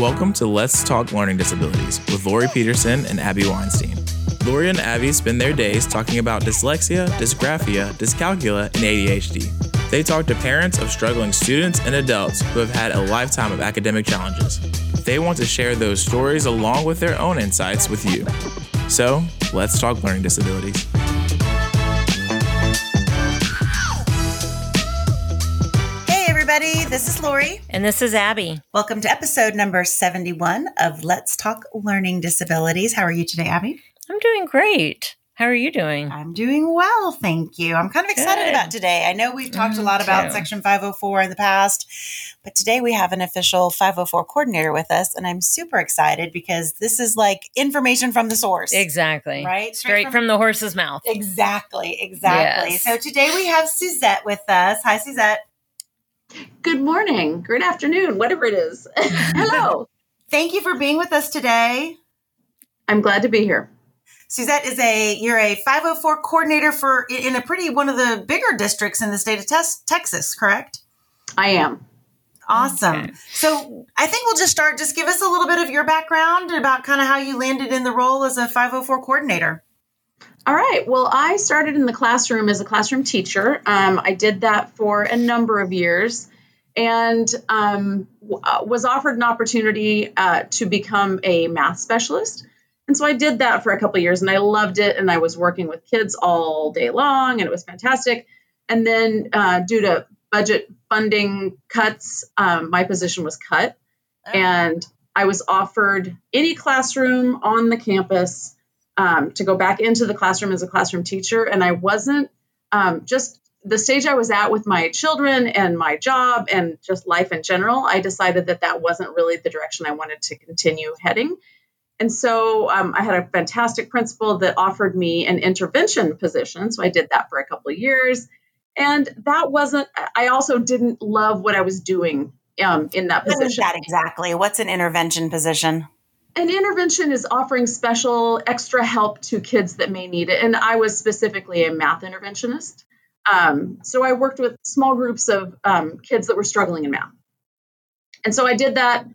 Welcome to Let's Talk Learning Disabilities with Laurie Peterson and Abbey Weinstein. Laurie and Abbey spend their days talking about dyslexia, dysgraphia, dyscalculia, and ADHD. They talk to parents of struggling students and adults who have had a lifetime of academic challenges. They want to share those stories along with their own insights with you. So, let's talk learning disabilities. This is Laurie. And this is Abbey. Welcome to episode number 71 of Let's Talk Learning Disabilities. How are you today, Abbey? I'm doing great. How are you doing? I'm doing well, thank you. I'm kind of excited Good. about today. I know we've talked mm, a lot about too. Section 504 in the past, but today we have an official 504 coordinator with us, and I'm super excited because this is like information from the source. Exactly. Right? Straight, Straight from, from, the horse's mouth. Exactly. Exactly. Yes. So today we have Suzette with us. Hi, Suzette. Good morning, good afternoon, whatever it is. Hello. Thank you for being with us today. I'm glad to be here. Suzette is a you're a 504 coordinator for in a pretty one of the bigger districts in the state of te- Texas, correct? I am. Awesome. Okay. So I think we'll just start. Just give us a little bit of your background about kind of how you landed in the role as a 504 coordinator. All right. Well, I started in the classroom as a classroom teacher. Um, I did that for a number of years and um, uh, was offered an opportunity uh, to become a math specialist. And so I did that for a couple of years and I loved it. And I was working with kids all day long and it was fantastic. And then, uh, due to budget funding cuts, um, my position was cut. Oh. And I was offered any classroom on the campus um, to go back into the classroom as a classroom teacher. And I wasn't um, just the stage I was at with my children and my job and just life in general. I decided that that wasn't really the direction I wanted to continue heading. And so um, I had a fantastic principal that offered me an intervention position. So I did that for a couple of years. And that wasn't, I also didn't love what I was doing um, in that position. What is that exactly? What's an intervention position? An intervention is offering special extra help to kids that may need it. And I was specifically a math interventionist. Um, so I worked with small groups of um, kids that were struggling in math. And so I did that,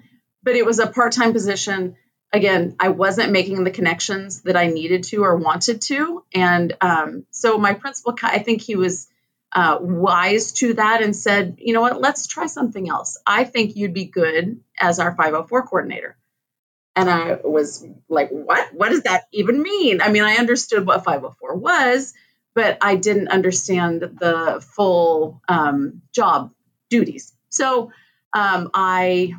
but it was a part time position. Again, I wasn't making the connections that I needed to or wanted to. And um, so my principal, I think he was uh, wise to that and said, you know what, let's try something else. I think you'd be good as our 504 coordinator. And I was like, what? What does that even mean? I mean, I understood what 504 was, but I didn't understand the full um, job duties. So um, I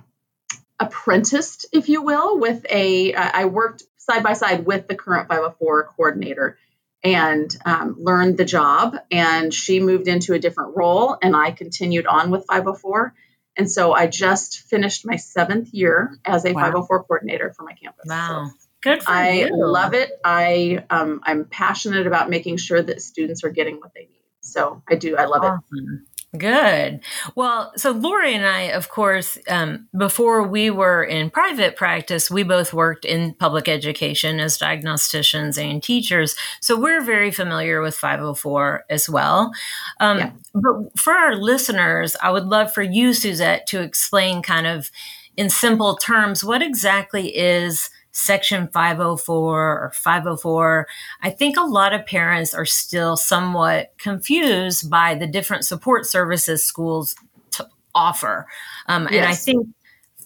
apprenticed, if you will, with a. I worked side by side with the current 504 coordinator and um, learned the job. And she moved into a different role, and I continued on with 504. And so I just finished my seventh year as a wow. 504 coordinator for my campus. Wow. So Good for I you. love it. I um, I'm passionate about making sure that students are getting what they need. So I do. I love awesome. it. Good. Well, so Laurie and I, of course, um, before we were in private practice, we both worked in public education as diagnosticians and teachers. So we're very familiar with 504 as well. Um, yeah. But for our listeners, I would love for you, Suzette, to explain kind of in simple terms what exactly is Section 504 or 504, I think a lot of parents are still somewhat confused by the different support services schools offer. Um, yes. And I think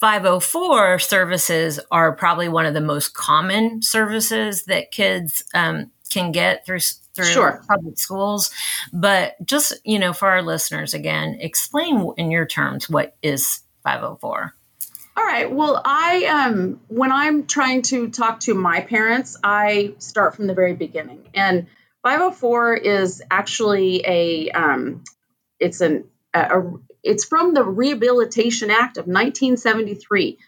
504 services are probably one of the most common services that kids um, can get through through sure. public schools. But just you know, for our listeners, again, explain in your terms what is 504. All right. Well, I um when I'm trying to talk to my parents, I start from the very beginning. And 504 is actually a um it's an a, a it's from the Rehabilitation Act of 1973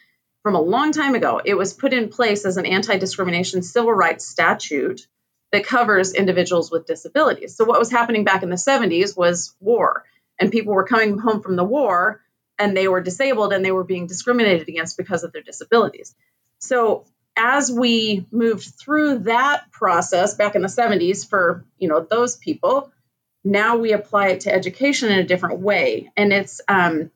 from a long time ago. It was put in place as an anti-discrimination civil rights statute that covers individuals with disabilities. So what was happening back in the 70s was war and people were coming home from the war and they were disabled and they were being discriminated against because of their disabilities. So as we moved through that process back in the 70s for you know those people, now we apply it to education in a different way, and it's um,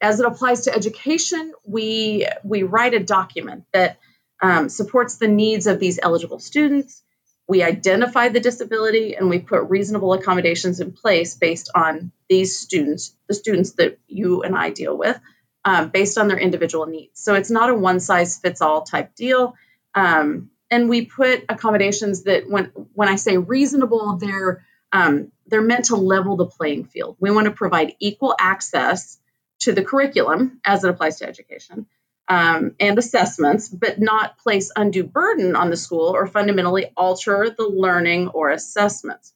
as it applies to education, we we write a document that um, supports the needs of these eligible students. We identify the disability and we put reasonable accommodations in place based on these students, the students that you and I deal with, um, based on their individual needs. So it's not a one size fits all type deal. Um, and we put accommodations that when when I say reasonable, they're um, they're meant to level the playing field. We want to provide equal access to the curriculum as it applies to education um, and assessments, but not place undue burden on the school or fundamentally alter the learning or assessments.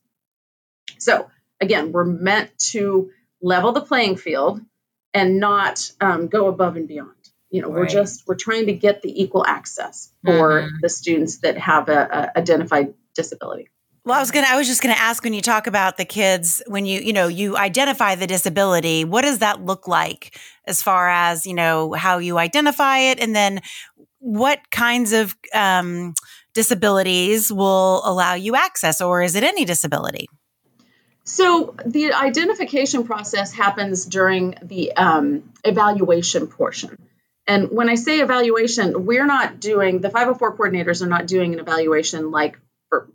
So, again, we're meant to level the playing field and not um, go above and beyond. You know, right. we're just we're trying to get the equal access for mm-hmm. the students that have a, a identified disability. Well, I was gonna. I was just gonna ask when you talk about the kids when you you know you identify the disability. What does that look like as far as you know how you identify it, and then what kinds of um, disabilities will allow you access, or is it any disability? So the identification process happens during the um, evaluation portion. And when I say evaluation, we're not doing the 504 coordinators are not doing an evaluation like for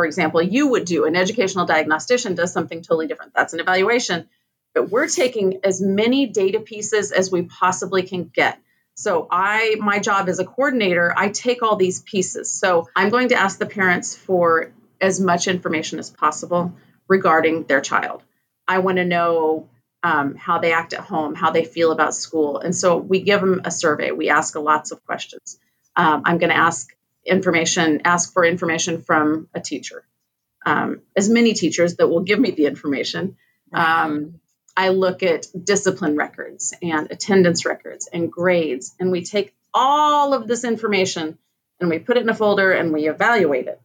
for example, you would do. An educational diagnostician does something totally different. That's an evaluation. But we're taking as many data pieces as we possibly can get. So I my job as a coordinator, I take all these pieces. So I'm going to ask the parents for as much information as possible regarding their child. I want to know um, how they act at home, how they feel about school. And so we give them a survey. We ask lots of questions. Um, I'm going to ask information, ask for information from a teacher. Um, as many teachers that will give me the information. Um, I look at discipline records and attendance records and grades, and we take all of this information and we put it in a folder and we evaluate it.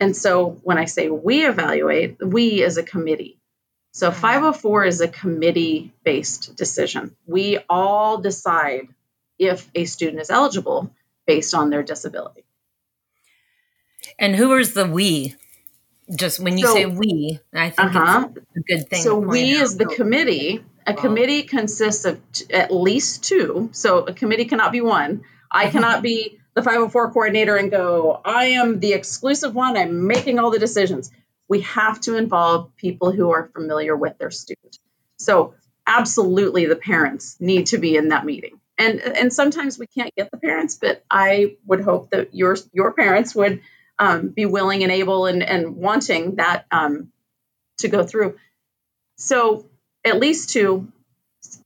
And so when I say we evaluate, we as a committee. So 504 is a committee based decision. We all decide if a student is eligible based on their disability. And who is the we? Just when you so, say we, I think uh-huh. a good thing. So we is the committee. A wow. committee consists of t- at least two. So a committee cannot be one. I cannot be the 504 coordinator and go, I am the exclusive one. I'm making all the decisions. We have to involve people who are familiar with their student. So absolutely the parents need to be in that meeting. And and sometimes we can't get the parents, but I would hope that your your parents would um, be willing and able and, and wanting that um, to go through. So at least two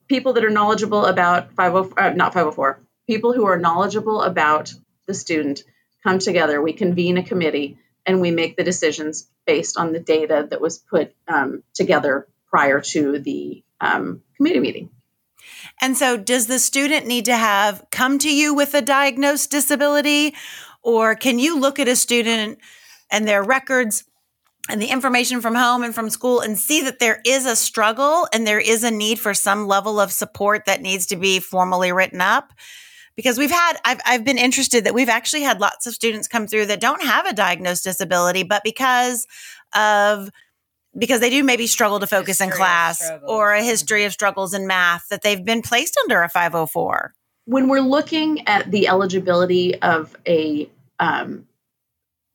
people that are knowledgeable about 504, uh, not 504, people who are knowledgeable about the student come together. We convene a committee and we make the decisions based on the data that was put um, together prior to the um, committee meeting. And so, does the student need to have come to you with a diagnosed disability, or can you look at a student and their records and the information from home and from school and see that there is a struggle and there is a need for some level of support that needs to be formally written up? Because we've had, I've, I've been interested that we've actually had lots of students come through that don't have a diagnosed disability, but because of because they do maybe struggle to focus history in class or a history of struggles in math that they've been placed under a 504 when we're looking at the eligibility of a um,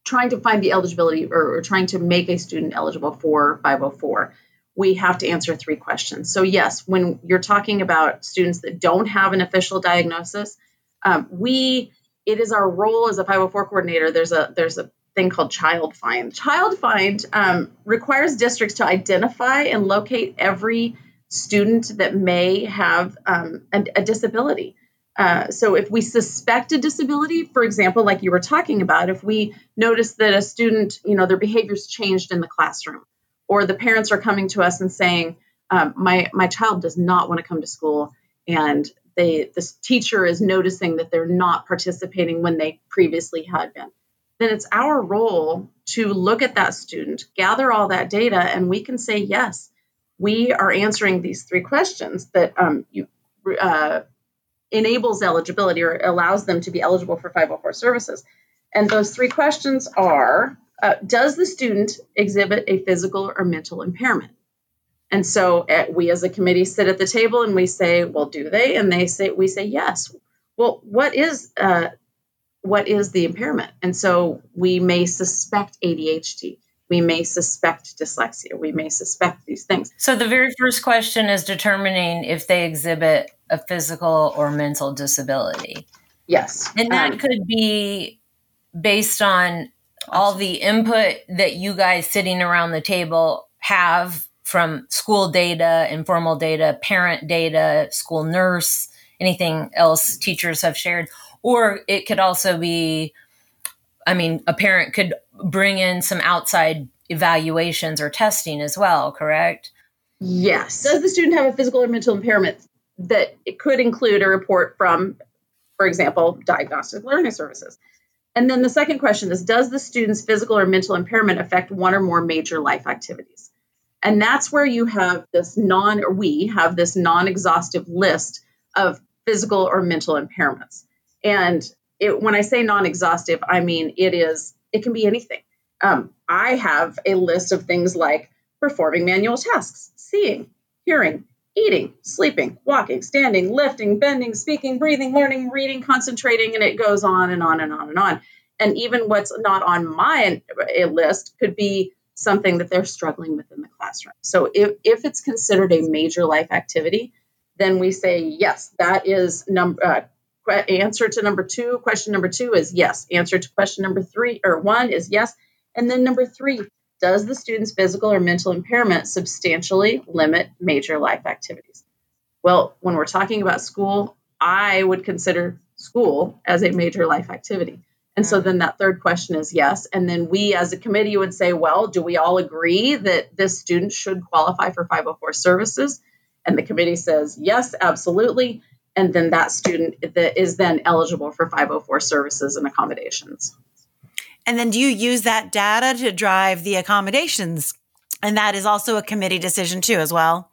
trying to find the eligibility or, or, trying to make a student eligible for 504 we have to answer three questions. So yes when you're talking about students that don't have an official diagnosis um, we it is our role as a 504 coordinator. There's a there's a thing called child find. Child find um, requires districts to identify and locate every student that may have um, a, a disability uh, so if we suspect a disability, for example, like you were talking about, if we notice that a student, you know, their behavior's changed in the classroom, or the parents are coming to us and saying, um, my my child does not want to come to school, and they this teacher is noticing that they're not participating when they previously had been, then it's our role to look at that student, gather all that data, and we can say yes, we are answering these three questions that um, you. Uh, enables eligibility or allows them to be eligible for 504 services. And those three questions are uh, Does the student exhibit a physical or mental impairment? And so at, eh, we as a committee sit at the table and we say, well, do they? And they say, we say yes. Well, what is uh, what is the impairment? And so we may suspect ADHD. We may suspect dyslexia. We may suspect these things. So the very first question is determining if they exhibit a physical or mental disability. Yes. And that um, could be based on all the input that you guys sitting around the table have from school data, informal data, parent data, school nurse, anything else teachers have shared. Or it could also be, I mean, a parent could bring in some outside evaluations or testing as well, correct? Yes. Does the student have a physical or mental impairment that it could include a report from, for example, diagnostic learning services? And then the second question is Does the student's physical or mental impairment affect one or more major life activities? And that's where you have this non, or we have this non exhaustive list of physical or mental impairments. And it, when I say non exhaustive, I mean it is, it can be anything. Um, I have a list of things like performing manual tasks, seeing, hearing, eating, sleeping, walking, standing, lifting, bending, speaking, breathing, learning, reading, concentrating, and it goes on and on and on and on. And even what's not on my list could be something that they're struggling with in the classroom. So if, if it's considered a major life activity, then we say yes, that is number uh, answer to number two. Question number two is yes. Answer to question number three or one is yes. And then number three, does the student's physical or mental impairment substantially limit major life activities? Well, when we're talking about school, I would consider school as a major life activity. And so then that third question is yes. And then we as a committee would say, well, do we all agree that this student should qualify for 504 services? And the committee says, yes, absolutely. And then that student is then eligible for 504 services and accommodations. And then do you use that data to drive the accommodations? And that is also a committee decision too, as well.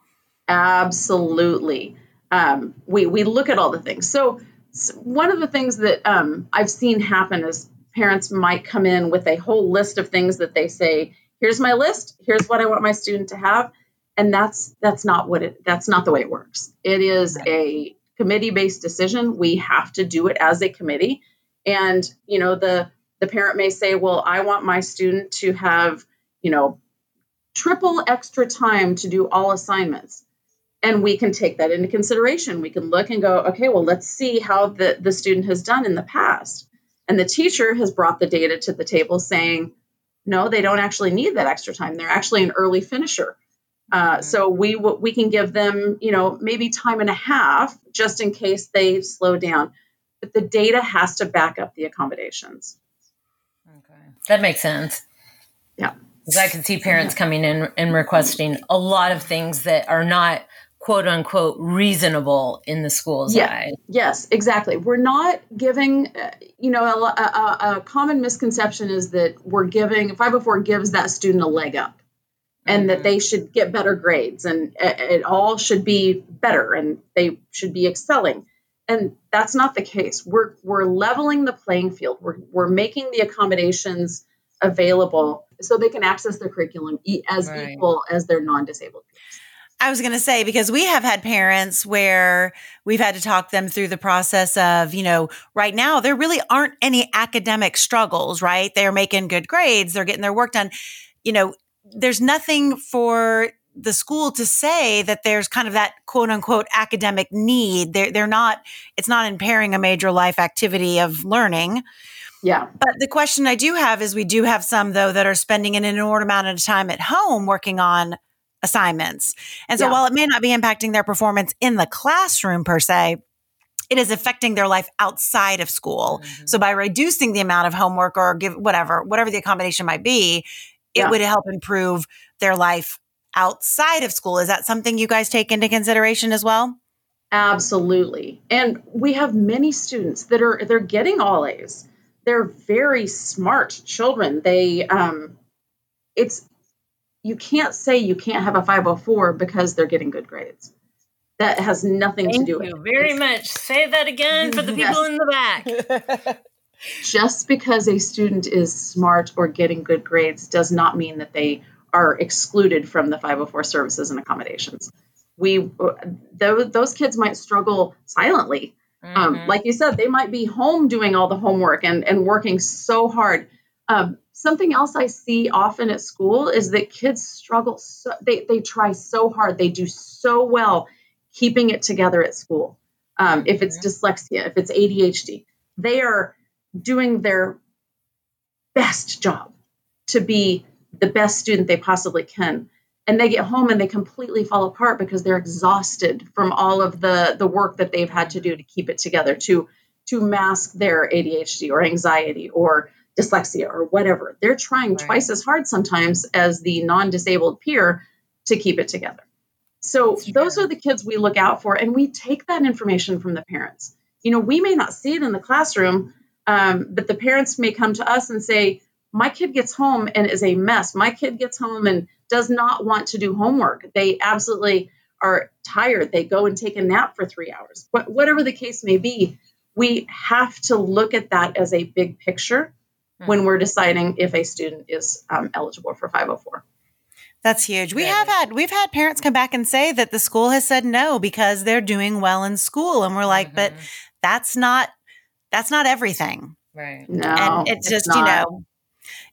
Absolutely. Um, we we look at all the things. So, so one of the things that um, I've seen happen is parents might come in with a whole list of things that they say, "Here's my list. Here's what I want my student to have," and that's that's not what it that's not the way it works. It is a committee based decision. We have to do it as a committee, and you know the the parent may say, well, I want my student to have, you know, triple extra time to do all assignments. And we can take that into consideration. We can look and go, okay, well, let's see how the, the student has done in the past. And the teacher has brought the data to the table saying, no, they don't actually need that extra time. They're actually an early finisher. Uh, mm-hmm. so we we can give them, you know, maybe time and a half just in case they slow down. But the data has to back up the accommodations. Okay, that makes sense. Yeah. Because I can see parents coming in and requesting a lot of things that are not quote unquote reasonable in the school's yeah. eye. Yes, exactly. We're not giving, uh, you know, a, a, a, common misconception is that we're giving, 504 gives that student a leg up and mm-hmm. that they should get better grades and it, it all should be better and they should be excelling and that's not the case. We're we're leveling the playing field. We're we're making the accommodations available so they can access their curriculum as right. equal as their non-disabled peers. I was going to say because we have had parents where we've had to talk them through the process of, you know, right now there really aren't any academic struggles, right? They're making good grades, they're getting their work done. You know, there's nothing for the school to say that there's kind of that quote unquote academic need. They're, they're not, it's not impairing a major life activity of learning. Yeah. But the question I do have is we do have some though that are spending an inordinate amount of time at home working on assignments. And so yeah. while it may not be impacting their performance in the classroom per se, it is affecting their life outside of school. Mm-hmm. So by reducing the amount of homework or give whatever, whatever the accommodation might be, it yeah. would help improve their life outside of school. Is that something you guys take into consideration as well? Absolutely. And we have many students that are they're getting all A's. They're very smart children. They um it's you can't say you can't have a 504 because they're getting good grades. That has nothing Thank to do with you very much. Say that again for the people yes. in the back. Just because a student is smart or getting good grades does not mean that they are excluded from the 504 services and accommodations. We those kids might struggle silently. Um, mm-hmm. Um, like you said, they might be home doing all the homework and, and working so hard. Um, something else I see often at school is that kids struggle. So, they, they try so hard. They do so well keeping it together at school. Um, if it's mm-hmm. dyslexia, if it's ADHD, they are doing their best job to be the best student they possibly can and they get home and they completely fall apart because they're exhausted from all of the the work that they've had to do to keep it together to to mask their ADHD or anxiety or dyslexia or whatever. They're trying right. twice as hard sometimes as the non-disabled peer to keep it together. So those are the kids we look out for and we take that information from the parents. You know, we may not see it in the classroom, um, but the parents may come to us and say, my kid gets home and is a mess. My kid gets home and does not want to do homework. They absolutely are tired. They go and take a nap for three hours. whatever the case may be, we have to look at that as a big picture mm-hmm. when we're deciding if a student is um, eligible for 504. That's huge. We have had we've had parents come back and say that the school has said no because they're doing well in school, and we're like, mm-hmm. but that's not that's not everything, right? No, and it's, it's just not. you know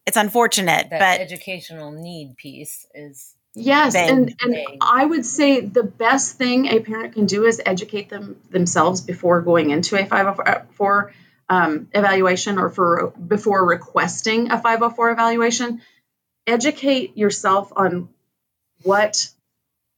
it's unfortunate, that but educational need piece is yes, and and I would say the best thing a parent can do is educate them themselves before going into a 504 um, evaluation or for before requesting a 504 evaluation. Educate yourself on what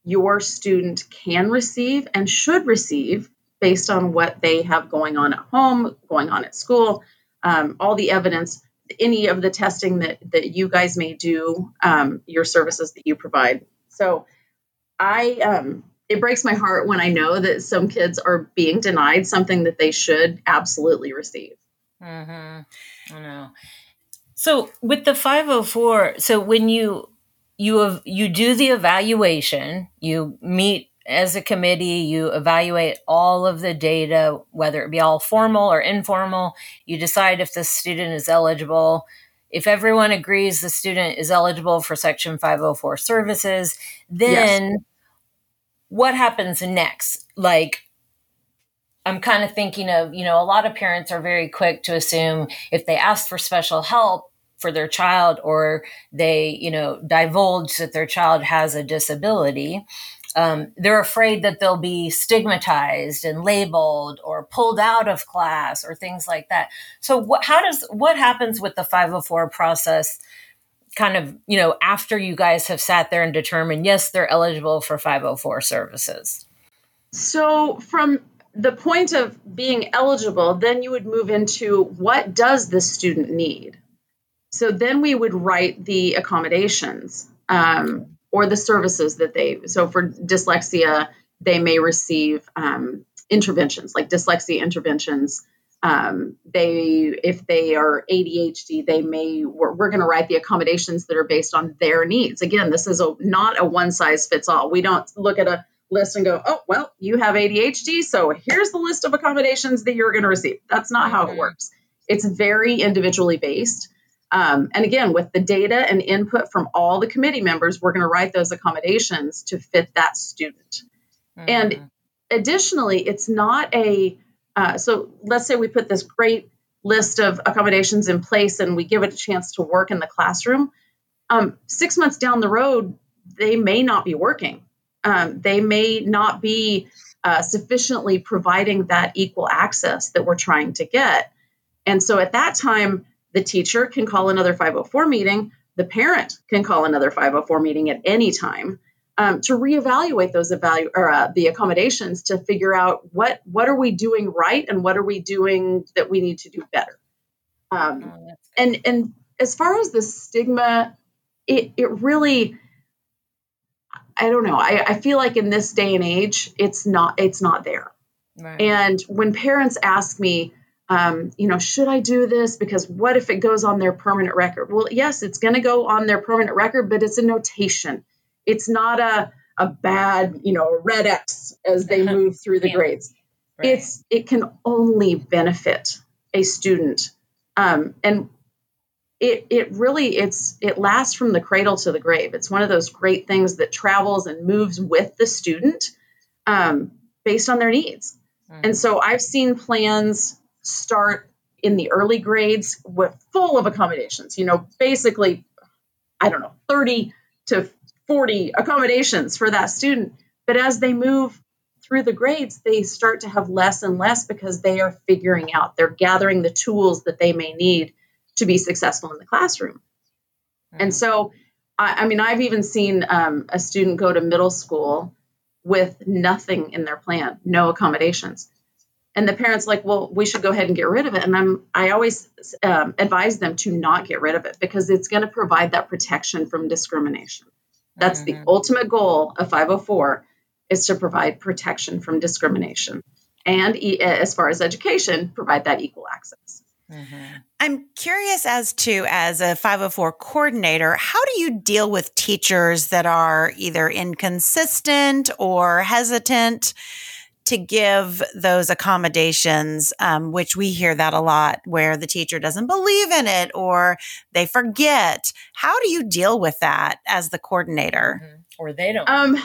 your student can receive and should receive based on what they have going on at home, going on at school, um, all the evidence any of the testing that that you guys may do, um, your services that you provide. So, I um, it breaks my heart when I know that some kids are being denied something that they should absolutely receive. Mm-hmm. I know. So with the 504, so when you you have, you do the evaluation, you meet as a committee, you evaluate all of the data, whether it be all formal or informal. You decide if the student is eligible. If everyone agrees the student is eligible for Section 504 services, then yes. what happens next? Like, I'm kind of thinking of, you know, a lot of parents are very quick to assume if they ask for special help for their child or they, you know, divulge that their child has a disability, um, they're afraid that they'll be stigmatized and labeled or pulled out of class or things like that. So, what, how does what happens with the 504 process? Kind of, you know, after you guys have sat there and determined, yes, they're eligible for 504 services. So, from the point of being eligible, then you would move into what does the student need? So then we would write the accommodations. Um, or the services that they so for dyslexia they may receive um, interventions like dyslexia interventions. Um, they if they are adhd they may we're, we're going to write the accommodations that are based on their needs. Again this is a not a one size fits all. We don't look at a list and go oh well you have adhd so here's the list of accommodations that you're going to receive. That's not how it mm-hmm. works. It's very individually based um, and again, with the data and input from all the committee members, we're going to write those accommodations to fit that student. Mm-hmm. And additionally, it's not a uh, so let's say we put this great list of accommodations in place and we give it a chance to work in the classroom. Um, six months down the road, they may not be working. Um, they may not be uh, sufficiently providing that equal access that we're trying to get. And so at that time, the teacher can call another 504 meeting. The parent can call another 504 meeting at any time um, to reevaluate those evalu- or uh, the accommodations to figure out what what are we doing right and what are we doing that we need to do better. Um, oh, and and as far as the stigma, it it really I don't know. I, I feel like in this day and age, it's not it's not there. Right. And when parents ask me, um, you know, should I do this? Because what if it goes on their permanent record? Well, yes, it's going to go on their permanent record, but it's a notation. It's not a a bad, you know, red X as they move through the yeah. grades. Right. It's it can only benefit a student, um, and it it really it's it lasts from the cradle to the grave. It's one of those great things that travels and moves with the student um, based on their needs. Mm-hmm. And so I've seen plans start in the early grades with full of accommodations. You know, basically, I don't know, thirty to forty accommodations for that student. But as they move through the grades, they start to have less and less because they are figuring out, they're gathering the tools that they may need to be successful in the classroom. Mm-hmm. And so, I, I, mean, I've even seen um, a student go to middle school with nothing in their plan, no accommodations. And the parents like, well, we should go ahead and get rid of it. And I'm, I always um, advise them to not get rid of it because it's going to provide that protection from discrimination. That's mm-hmm. the ultimate goal of 504 is to provide protection from discrimination and as far as education provide that equal access mm-hmm. i'm curious as to as a 504 coordinator how do you deal with teachers that are either inconsistent or hesitant to give those accommodations, um, which we hear that a lot, where the teacher doesn't believe in it or they forget. How do you deal with that as the coordinator? Mm-hmm. Or they don't. Um,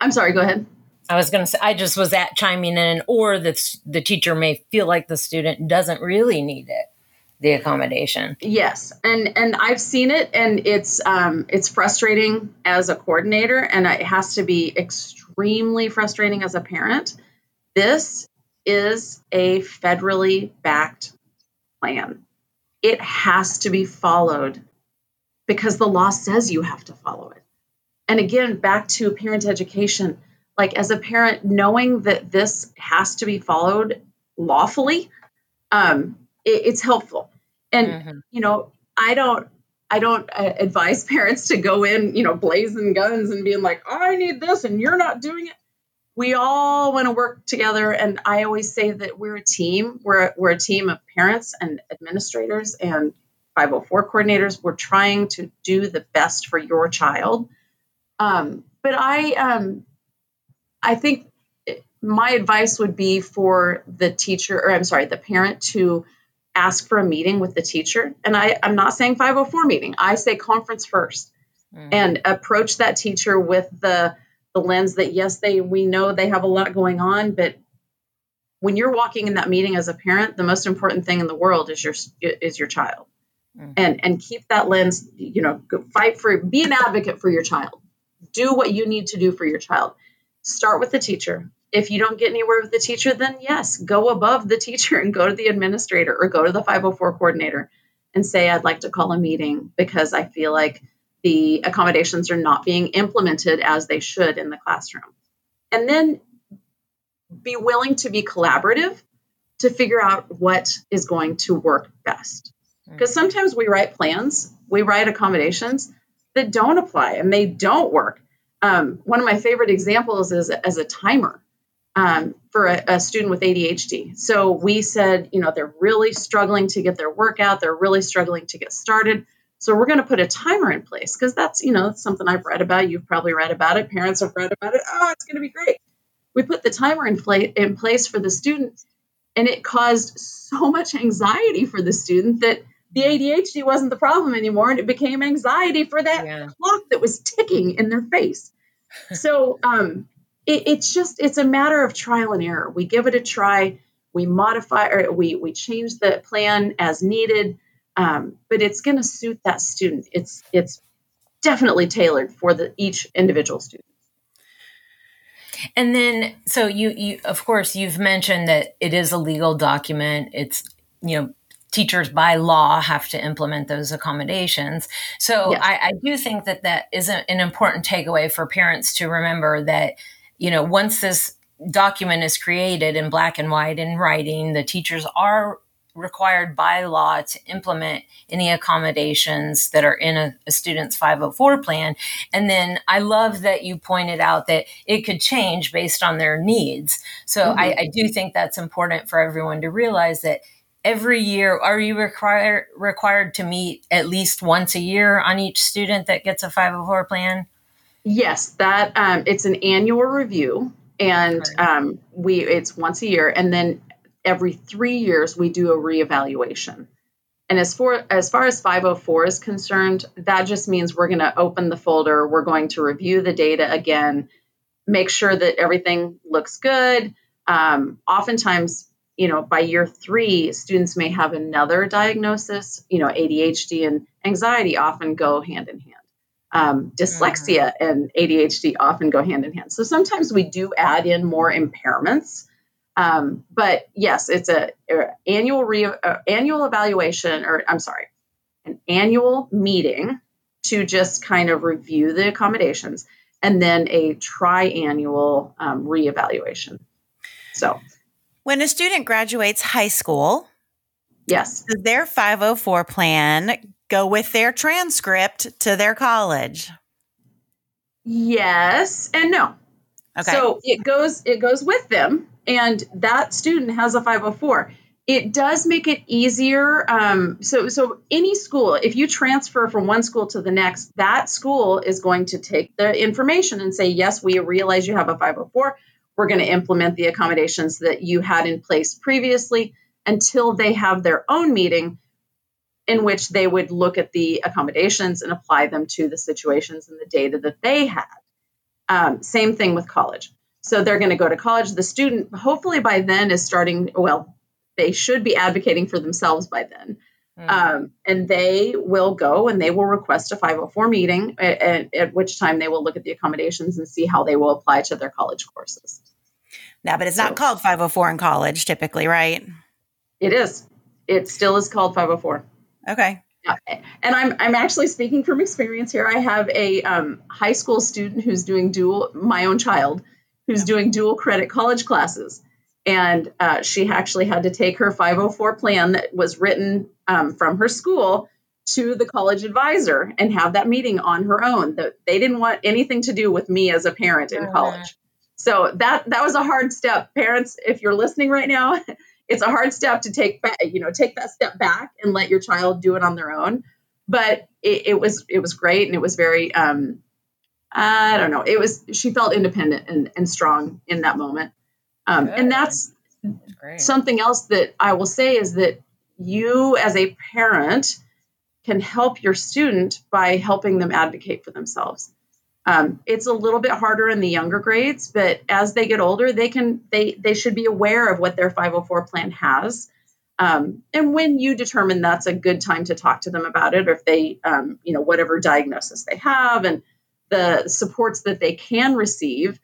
I'm sorry, go ahead. I was going to say, I just was at chiming in, or that the teacher may feel like the student doesn't really need it, the accommodation. Yes, and and I've seen it, and it's um it's frustrating as a coordinator, and it has to be extremely frustrating as a parent. This is a federally backed plan. It has to be followed because the law says you have to follow it and again back to parent education like as a parent knowing that this has to be followed lawfully um, it, it's helpful and mm-hmm. you know i don't i don't uh, advise parents to go in you know blazing guns and being like i need this and you're not doing it. We all want to work together and i always say that we're a team. We're, we're a team of parents and administrators and 504 coordinators. We're trying to do the best for your child. Um, but I, um, I think my advice would be for the teacher, or I'm sorry, the parent to ask for a meeting with the teacher. And I, I'm not saying 504 meeting. I say conference 1st mm-hmm. and approach that teacher with the the lens that yes, they we know they have a lot going on, but when you're walking in that meeting as a parent, the most important thing in the world is your is your child. Mm-hmm. And and keep that lens, you know, fight for be an advocate for your child do what you need to do for your child. Start with the teacher. If you don't get anywhere with the teacher, then yes, go above the teacher and go to the administrator or go to the 504 coordinator and say, I'd like to call a meeting because I feel like the accommodations are not being implemented as they should in the classroom. And then be willing to be collaborative to figure out what is going to work best. Because mm. sometimes we write plans, we write accommodations that don't apply and they don't work. Um, one of my favorite examples is as a timer um, for a, a, student with ADHD. So we said, you know, they're really struggling to get their workout, they're really struggling to get started. So we're going to put a timer in place because that's, you know, that's something I've read about. You've probably read about it. Parents have read about it. Oh, it's going to be great. We put the timer in, pla- in place for the student, and it caused so much anxiety for the student that the ADHD wasn't the problem anymore, and it became anxiety for that yeah. clock that was ticking in their face so um, it, it's just it's a matter of trial and error. We give it a try, we modify or we we change the plan as needed, um, but it's going to suit that student. It's it's definitely tailored for the each individual student. And then, so you, you, of course, you've mentioned that it is a legal document. It's, you know, teachers by law have to implement those accommodations. So yes. I, I, do think that that is a, an important takeaway for parents to remember that, you know, once this document is created in black and white in writing, the teachers are required by law to implement any accommodations that are in a, a, student's 504 plan. And then I love that you pointed out that it could change based on their needs. So mm-hmm. I, I do think that's important for everyone to realize that every year are you required required to meet at least once a year on each student that gets a 504 plan yes that um, it's an annual review and um, we it's once a year and then every three years we do a reevaluation And as for as far as 504 is concerned, that just means we're going to open the folder, we're going to review the data again, make sure that everything looks good. Um, oftentimes, you know, by year three, students may have another diagnosis. You know, ADHD and anxiety often go hand in hand. Um, dyslexia mm-hmm. and ADHD often go hand in hand. So sometimes we do add in more impairments um, but yes, it's a, a annual re, uh, annual evaluation, or I'm sorry, an annual meeting to just kind of review the accommodations, and then a triannual um, reevaluation. So, when a student graduates high school, yes, does their 504 plan go with their transcript to their college? Yes and no. Okay. So it goes it goes with them and that student has a 504 it does make it easier um, so so any school if you transfer from one school to the next that school is going to take the information and say yes we realize you have a 504 we're going to implement the accommodations that you had in place previously until they have their own meeting in which they would look at the accommodations and apply them to the situations and the data that they had um, same thing with college so they're going to go to college. The student, hopefully by then, is starting, well, they should be advocating for themselves by then. Mm-hmm. Um, and they will go and they will request a 504 meeting, at, at, which time they will look at the accommodations and see how they will apply to their college courses. Now, but it's so, not called 504 in college typically, right? It is. It still is called 504. Okay. Yeah. And I'm I'm actually speaking from experience here. I have a um, high school student who's doing dual, my own child, who's doing dual credit college classes. And uh, she actually had to take her 504 plan that was written um, from her school to the college advisor and have that meeting on her own. That they didn't want anything to do with me as a parent in college. So that that was a hard step. Parents, if you're listening right now, it's a hard step to take back, you know, take that step back and let your child do it on their own. But it, it was it was great and it was very um, I don't know. It was she felt independent and, and strong in that moment. Um, and that's something else that I will say is that you as a parent can help your student by helping them advocate for themselves. Um, it's a little bit harder in the younger grades, but as they get older, they can they they should be aware of what their 504 plan has. Um, and when you determine that's a good time to talk to them about it, or if they, um, you know, whatever diagnosis they have, and the supports that they can receive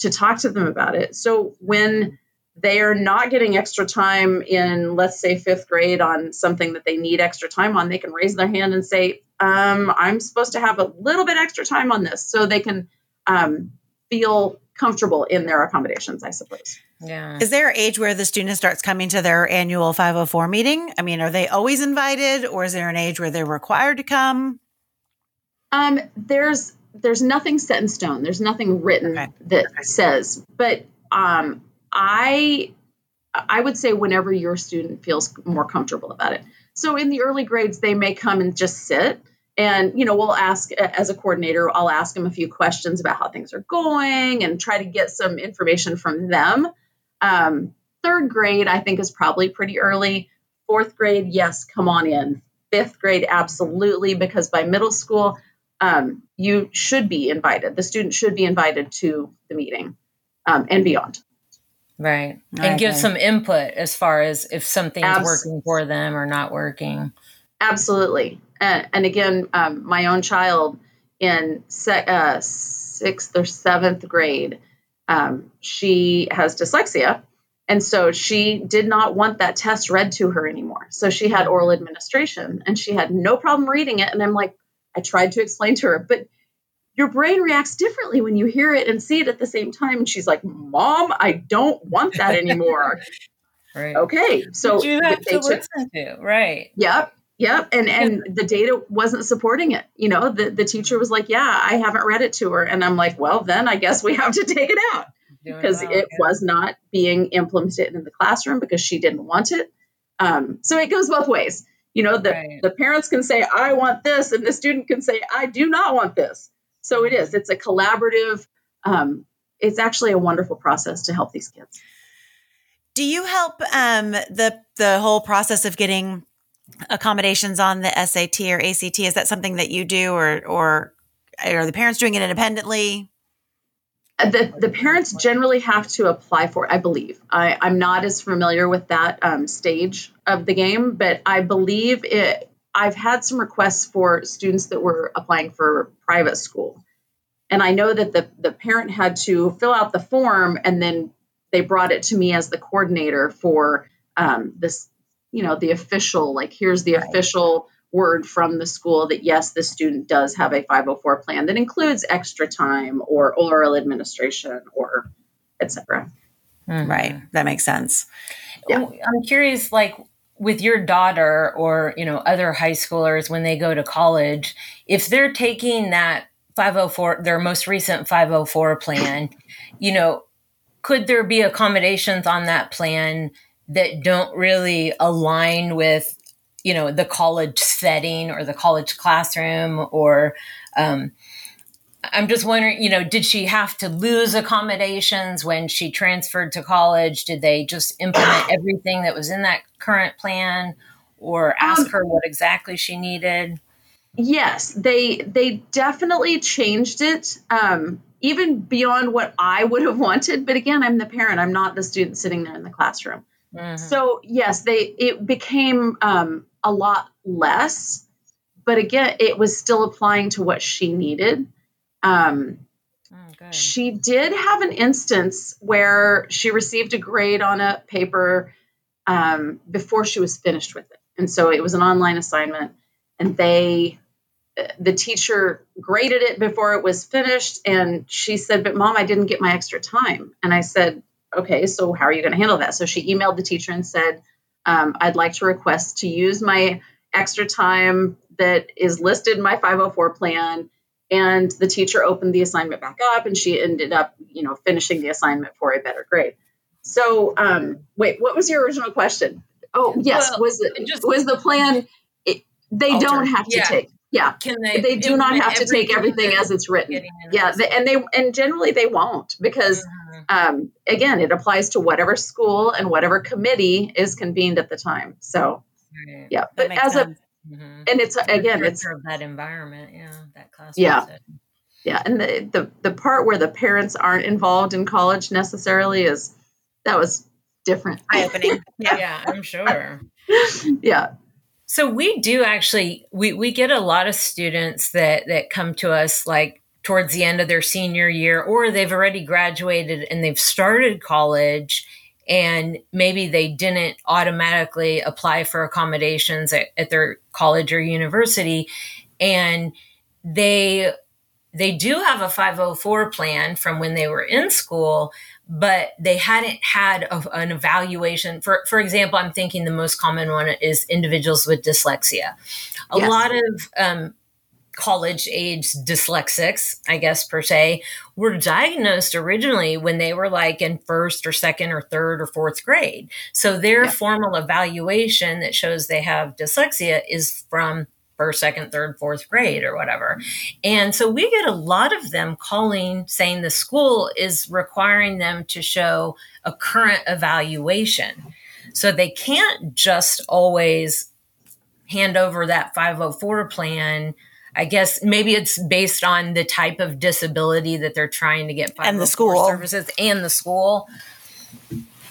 to talk to them about it. So when they are not getting extra time in, let's say, fifth grade on something that they need extra time on, they can raise their hand and say, um, I'm supposed to have a little bit extra time on this so they can um, feel comfortable in their accommodations, I suppose. Yeah. Is there an age where the student starts coming to their annual 504 meeting? I mean, are they always invited or is there an age where they're required to come? Um, there's there's nothing set in stone. There's nothing written okay. that okay. says, but um, I I would say whenever your student feels more comfortable about it. So in the early grades, they may come and just sit. And, you know, we'll ask as a coordinator, I'll ask them a few questions about how things are going and try to get some information from them. Um, third grade, I think, is probably pretty early. Fourth grade, yes, come on in. Fifth grade, absolutely, because by middle school, um, you should be invited. The student should be invited to the meeting um, and beyond. Right. And give some input as far as if something's Abs- working for them or not working. Absolutely. And, and again, um, my own child in se- uh, sixth or seventh grade, um, she has dyslexia. And so she did not want that test read to her anymore. So she had oral administration and she had no problem reading it. And I'm like, I tried to explain to her, but your brain reacts differently when you hear it and see it at the same time. And she's like, Mom, I don't want that anymore. right. Okay. So but you have to listen to, right. Yep. Yep. And and the data wasn't supporting it. You know, the, the teacher was like, Yeah, I haven't read it to her. And I'm like, Well, then I guess we have to take it out. Because well, it yeah. was not being implemented in the classroom because she didn't want it. Um, so it goes both ways. You know, the, right. the parents can say, I want this, and the student can say, I do not want this. So it is, it's a collaborative, um, it's actually a wonderful process to help these kids. Do you help um, the the whole process of getting accommodations on the SAT or ACT? Is that something that you do, or or are the parents doing it independently? Uh, the, the parents generally have to apply for it, I believe. I, I'm not as familiar with that um, stage of the game, but I believe it. I've had some requests for students that were applying for private school. And I know that the, the parent had to fill out the form and then they brought it to me as the coordinator for um, this, you know, the official, like, here's the right. official word from the school that yes, the student does have a 504 plan that includes extra time or oral administration or etc. Mm-hmm. Right. That makes sense. Yeah. I'm curious, like with your daughter or you know other high schoolers when they go to college, if they're taking that 504, their most recent 504 plan, you know, could there be accommodations on that plan that don't really align with you know the college setting or the college classroom or um, i'm just wondering you know did she have to lose accommodations when she transferred to college? Did they just implement everything that was in that current plan or ask um, her what exactly she needed? Yes they they definitely changed it um, even beyond what i would have wanted. But again i'm the parent. I'm not the student sitting there in the classroom. Mm-hmm. so yes they it became um, a lot less, but again, it was still applying to what she needed. Um, oh, she did have an instance where she received a grade on a paper um, before she was finished with it. And so it was an online assignment, and they, the teacher graded it before it was finished. And she said, But mom, I didn't get my extra time. And I said, Okay, so how are you going to handle that? So she emailed the teacher and said, um, I'd like to request to use my extra time that is listed in my 504 plan. And the teacher opened the assignment back up and she ended up, you know, finishing the assignment for a better grade. So, um, wait, what was your original question? Oh, yes. Well, was it just, was the plan? It, they alter. don't have to yeah. take. Yeah, Can they, they do not have to take everything as it's written. Yeah, they, and they and generally they won't because mm-hmm um, again, it applies to whatever school and whatever committee is convened at the time. So, right. yeah, but as sense. a mm-hmm. and it's again, it's that environment, yeah, that class. Yeah, yeah, and the, the the part where the parents aren't involved in college necessarily is that was different, eye opening. yeah. yeah, I'm sure. yeah. So we do actually we we get a lot of students that that come to us like towards the end of their senior year, or they've already graduated and they've started college and maybe they didn't automatically apply for accommodations at, at their college or university. And they they do have a 504 plan from when they were in school but they hadn't had a, an evaluation. For for example i'm thinking the most common one is individuals with dyslexia. A yes. lot of um, college age dyslexics, I guess per se, were diagnosed originally when they were like in first or second or third or fourth grade. So their yeah. formal evaluation that shows they have dyslexia is from first, second, third, fourth grade or whatever. And so we get a lot of them calling saying the school is requiring them to show a current evaluation. So they can't just always hand over that 504 plan I guess maybe it's based on the type of disability that they're trying to get and the school services and the school.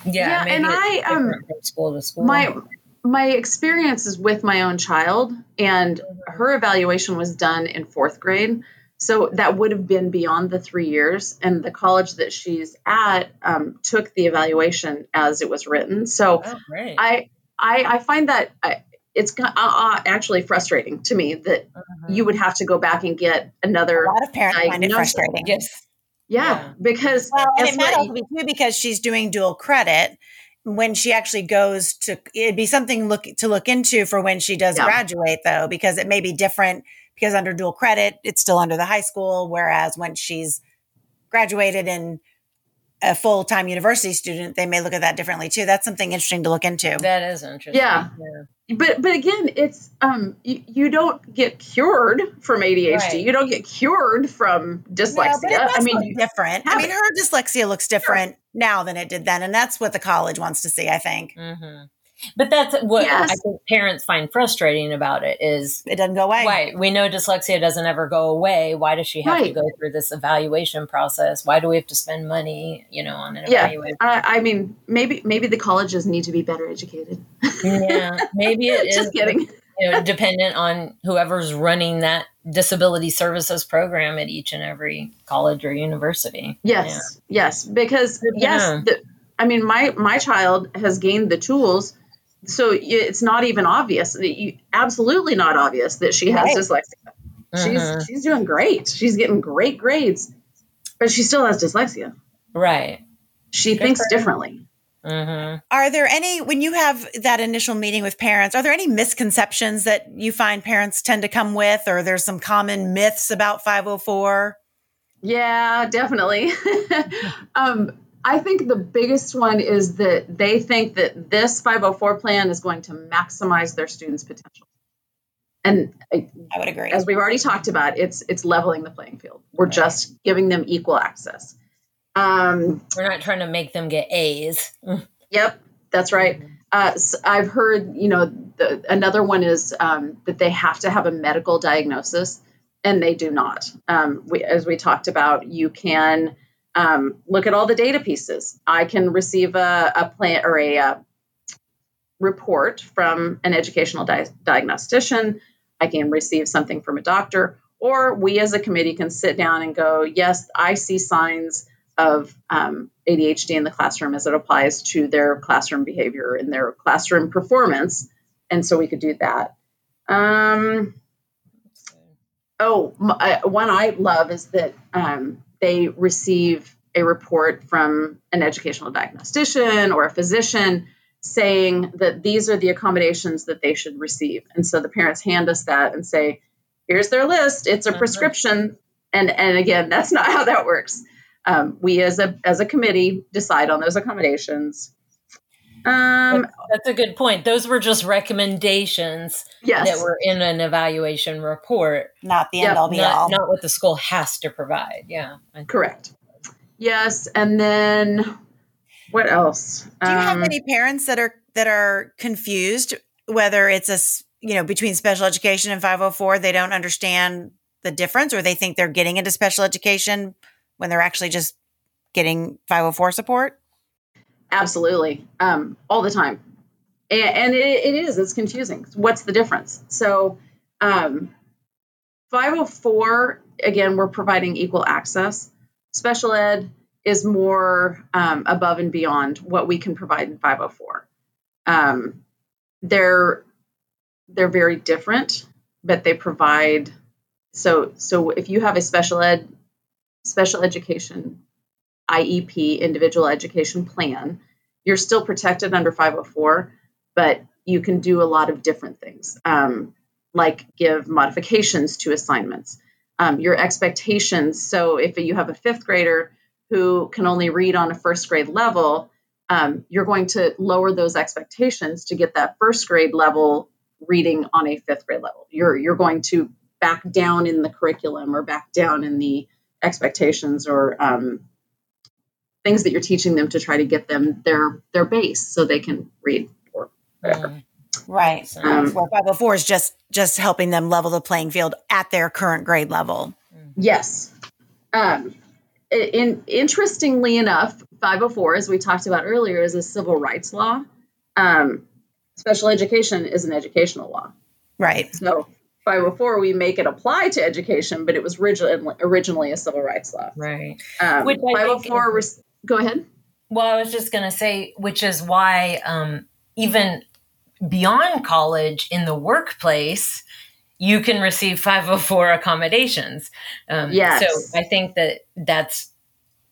Yeah, yeah and I um school to school. My my experience is with my own child, and her evaluation was done in fourth grade. So that would have been beyond the three years, and the college that she's at um, took the evaluation as it was written. So oh, I, I I find that I, it's uh, uh, actually frustrating to me that mm-hmm. you would have to go back and get another. A lot of parents find it frustrating. Yes. Yeah, yeah. because well, and it might also be too because she's doing dual credit. When she actually goes to, it'd be something look to look into for when she does yeah. graduate, though, because it may be different. Because under dual credit, it's still under the high school, whereas when she's graduated and a full time university student, they may look at that differently too. That's something interesting to look into. That is interesting. Yeah. yeah. But but again, it's um you, you don't get cured from ADHD. Right. You don't get cured from dyslexia. No, I mean, different. I mean, her dyslexia looks different sure. now than it did then, and that's what the college wants to see. I think. Mm-hmm. But that's what yes. I think parents find frustrating about it is it doesn't go away. Right. We know dyslexia doesn't ever go away. Why does she have right. to go through this evaluation process? Why do we have to spend money, you know, on an yeah. evaluation? I, I mean, maybe maybe the colleges need to be better educated. yeah, maybe it is. Just kidding. You know, dependent on whoever's running that disability services program at each and every college or university. Yes, yeah. yes, because yes, the, I mean, my my child has gained the tools so it's not even obvious. You, absolutely not obvious that she has right. dyslexia. She's uh-huh. she's doing great. She's getting great grades, but she still has dyslexia. Right. She Good thinks differently. Mm-hmm. Are there any, when you have that initial meeting with parents, are there any misconceptions that you find parents tend to come with, or there's some common myths about 504? Yeah, definitely. um, I think the biggest one is that they think that this 504 plan is going to maximize their students' potential. And I, I would agree. As we've already talked about, it's it's leveling the playing field. We're right. just giving them equal access. Um, We're not trying to make them get A's. yep, that's right. Uh, so I've heard, you know, the, another one is um, that they have to have a medical diagnosis, and they do not. Um, we, as we talked about, you can um, look at all the data pieces. I can receive a, a plan or a, a, uh, report from an educational di- diagnostician. I can receive something from a doctor, or we as a committee can sit down and go, yes, I see signs of um, ADHD in the classroom as it applies to their classroom behavior and their classroom performance. And so we could do that. Um, oh, my, one I love is that um, they receive a report from an educational diagnostician or a physician saying that these are the accommodations that they should receive. And so the parents hand us that and say, here's their list, it's a uh-huh. prescription. And, and again, that's not how that works. Um, we as a as a committee decide on those accommodations. Um, that's a good point. Those were just recommendations yes. that were in an evaluation report, not the end all be all. Not what the school has to provide. Yeah, correct. Yes, and then what else? Do you um, have any parents that are that are confused whether it's a you know between special education and 504? They don't understand the difference, or they think they're getting into special education when they're actually just getting 504 support. Absolutely, um, all the time, and, and it, it is. It's confusing. What's the difference? So, um, 504 again, we're providing equal access. Special ed is more um, above and beyond what we can provide in 504. Um, they're they're very different, but they provide. So so if you have a special ed special education IEP, individual education plan, you're still protected under 504, but you can do a lot of different things, um, like give modifications to assignments, um, your expectations. So if you have a fifth grader who can only read on a first grade level, um, you're going to lower those expectations to get that first grade level reading on a fifth grade level. You're you're going to back down in the curriculum or back down in the expectations or um, things that you're teaching them to try to get them their their base so they can read or whatever. Mm. Right. Um, well, 504 is just just helping them level the playing field at their current grade level. Yes. Um, in, interestingly enough, 504, as we talked about earlier, is a civil rights law. Um, special education is an educational law. Right. So 504, we make it apply to education, but it was originally, originally a civil rights law. Right. Um, which 504, is, go ahead. Well, I was just going to say, which is why um, even beyond college in the workplace, you can receive 504 accommodations. Um, yes. So I think that that's,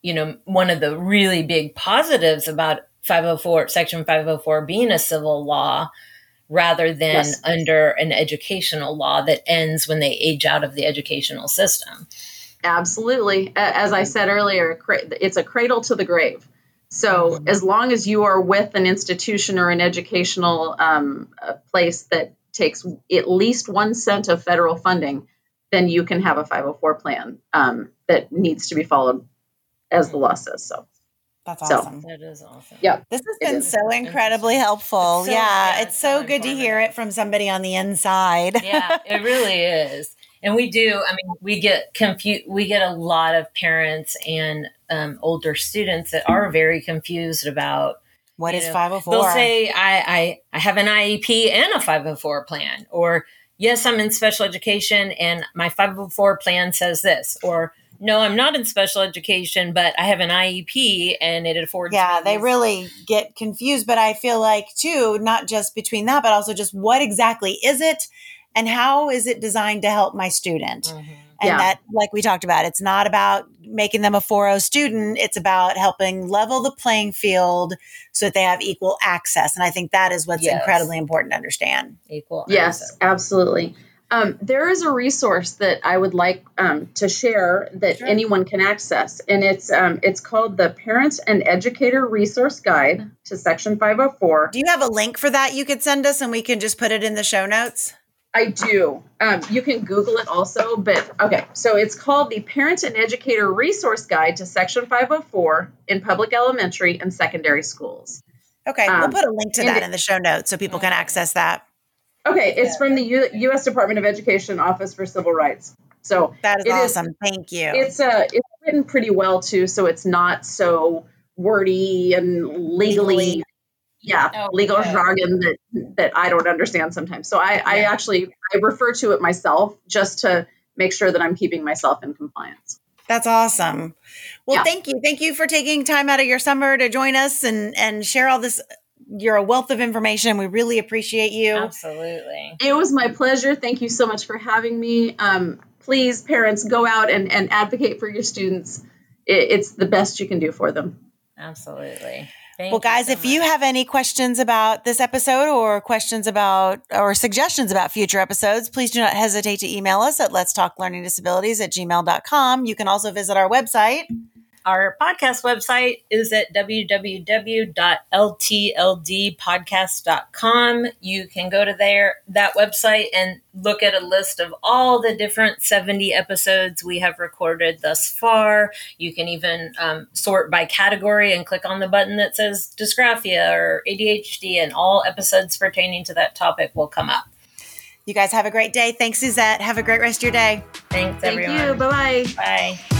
you know, one of the really big positives about 504, Section 504 being a civil law rather than yes. under an educational law that ends when they age out of the educational system. Absolutely. As I said earlier, it's a cradle to the grave. So mm-hmm. as long as you are with an institution or an educational um, place that takes at least one cent of federal funding, then you can have a 504 plan um, that needs to be followed as the law says so. That's awesome. So, that is awesome. Yeah. This has been so incredibly helpful. So, yeah, yeah, It's so, so good to hear it from somebody on the inside. yeah, it really is. And we do, I mean, we get confused, we get a lot of parents and um, older students that are very confused about what is know, 504. They'll say, I, I, I have an IEP and a 504 plan, or yes, I'm in special education and my 504 plan says this, or no, I'm not in special education, but I have an IEP and it affords. Yeah, they really get confused. But I feel like, too, not just between that, but also just what exactly is it and how is it designed to help my student? Mm-hmm. And yeah. that, like we talked about, it's not about making them a 4.0 student. It's about helping level the playing field so that they have equal access. And I think that is what's yes. incredibly important to understand. Equal access Yes, access. absolutely. Um, there is a resource that I would like um, to share that sure. anyone can access, and it's um, it's called the Parent and Educator Resource Guide to Section 504. Do you have a link for that you could send us, and we can just put it in the show notes? I do. Um, you can Google it also, but okay. So it's called the Parent and Educator Resource Guide to Section 504 in public elementary and secondary schools. Okay, we'll um, put a link to that it, in the show notes so people can access that. Okay, it's from the U- U.S. Department of Education Office for Civil Rights. So that is awesome. Is, Thank you. It's uh, it's written pretty well too, so it's not so wordy and legally, legally. Yeah, oh, legal jargon that that I don't understand sometimes. So I, yeah. I actually I refer to it myself just to make sure that I'm keeping myself in compliance. That's awesome. Well, yeah. thank you. Thank you for taking time out of your summer to join us and and share all this you're a wealth of information. We really appreciate you. Absolutely. It was my pleasure. Thank you so much for having me. Um, please, parents, go out and, and advocate for your students. It, it's the best you can do for them. Absolutely. Thank well, guys, so if much. you have any questions about this episode or questions about or suggestions about future episodes, please do not hesitate to email us at let's talk learning disabilities at gmail.com. You can also visit our website our podcast website is at www.ltldpodcast.com. You can go to there that website and look at a list of all the different 70 episodes we have recorded thus far. You can even um, sort by category and click on the button that says dysgraphia or ADHD, and all episodes pertaining to that topic will come up. You guys have a great day. Thanks, Suzette. Have a great rest of your day. Thanks, Thank everyone. you. Bye-bye. Bye.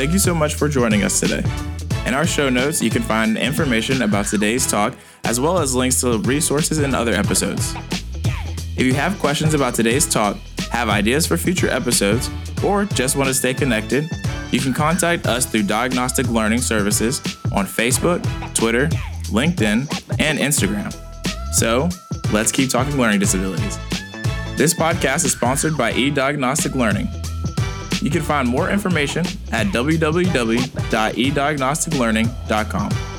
Thank you so much for joining us today. In our show notes, you can find information about today's talk, as well as links to resources and other episodes. If you have questions about today's talk, have ideas for future episodes, or just want to stay connected, you can contact us through Diagnostic Learning Services on Facebook, Twitter, LinkedIn, and Instagram. So, let's keep talking learning disabilities. This podcast is sponsored by eDiagnostic Learning you can find more information at www.ediagnosticlearning.com.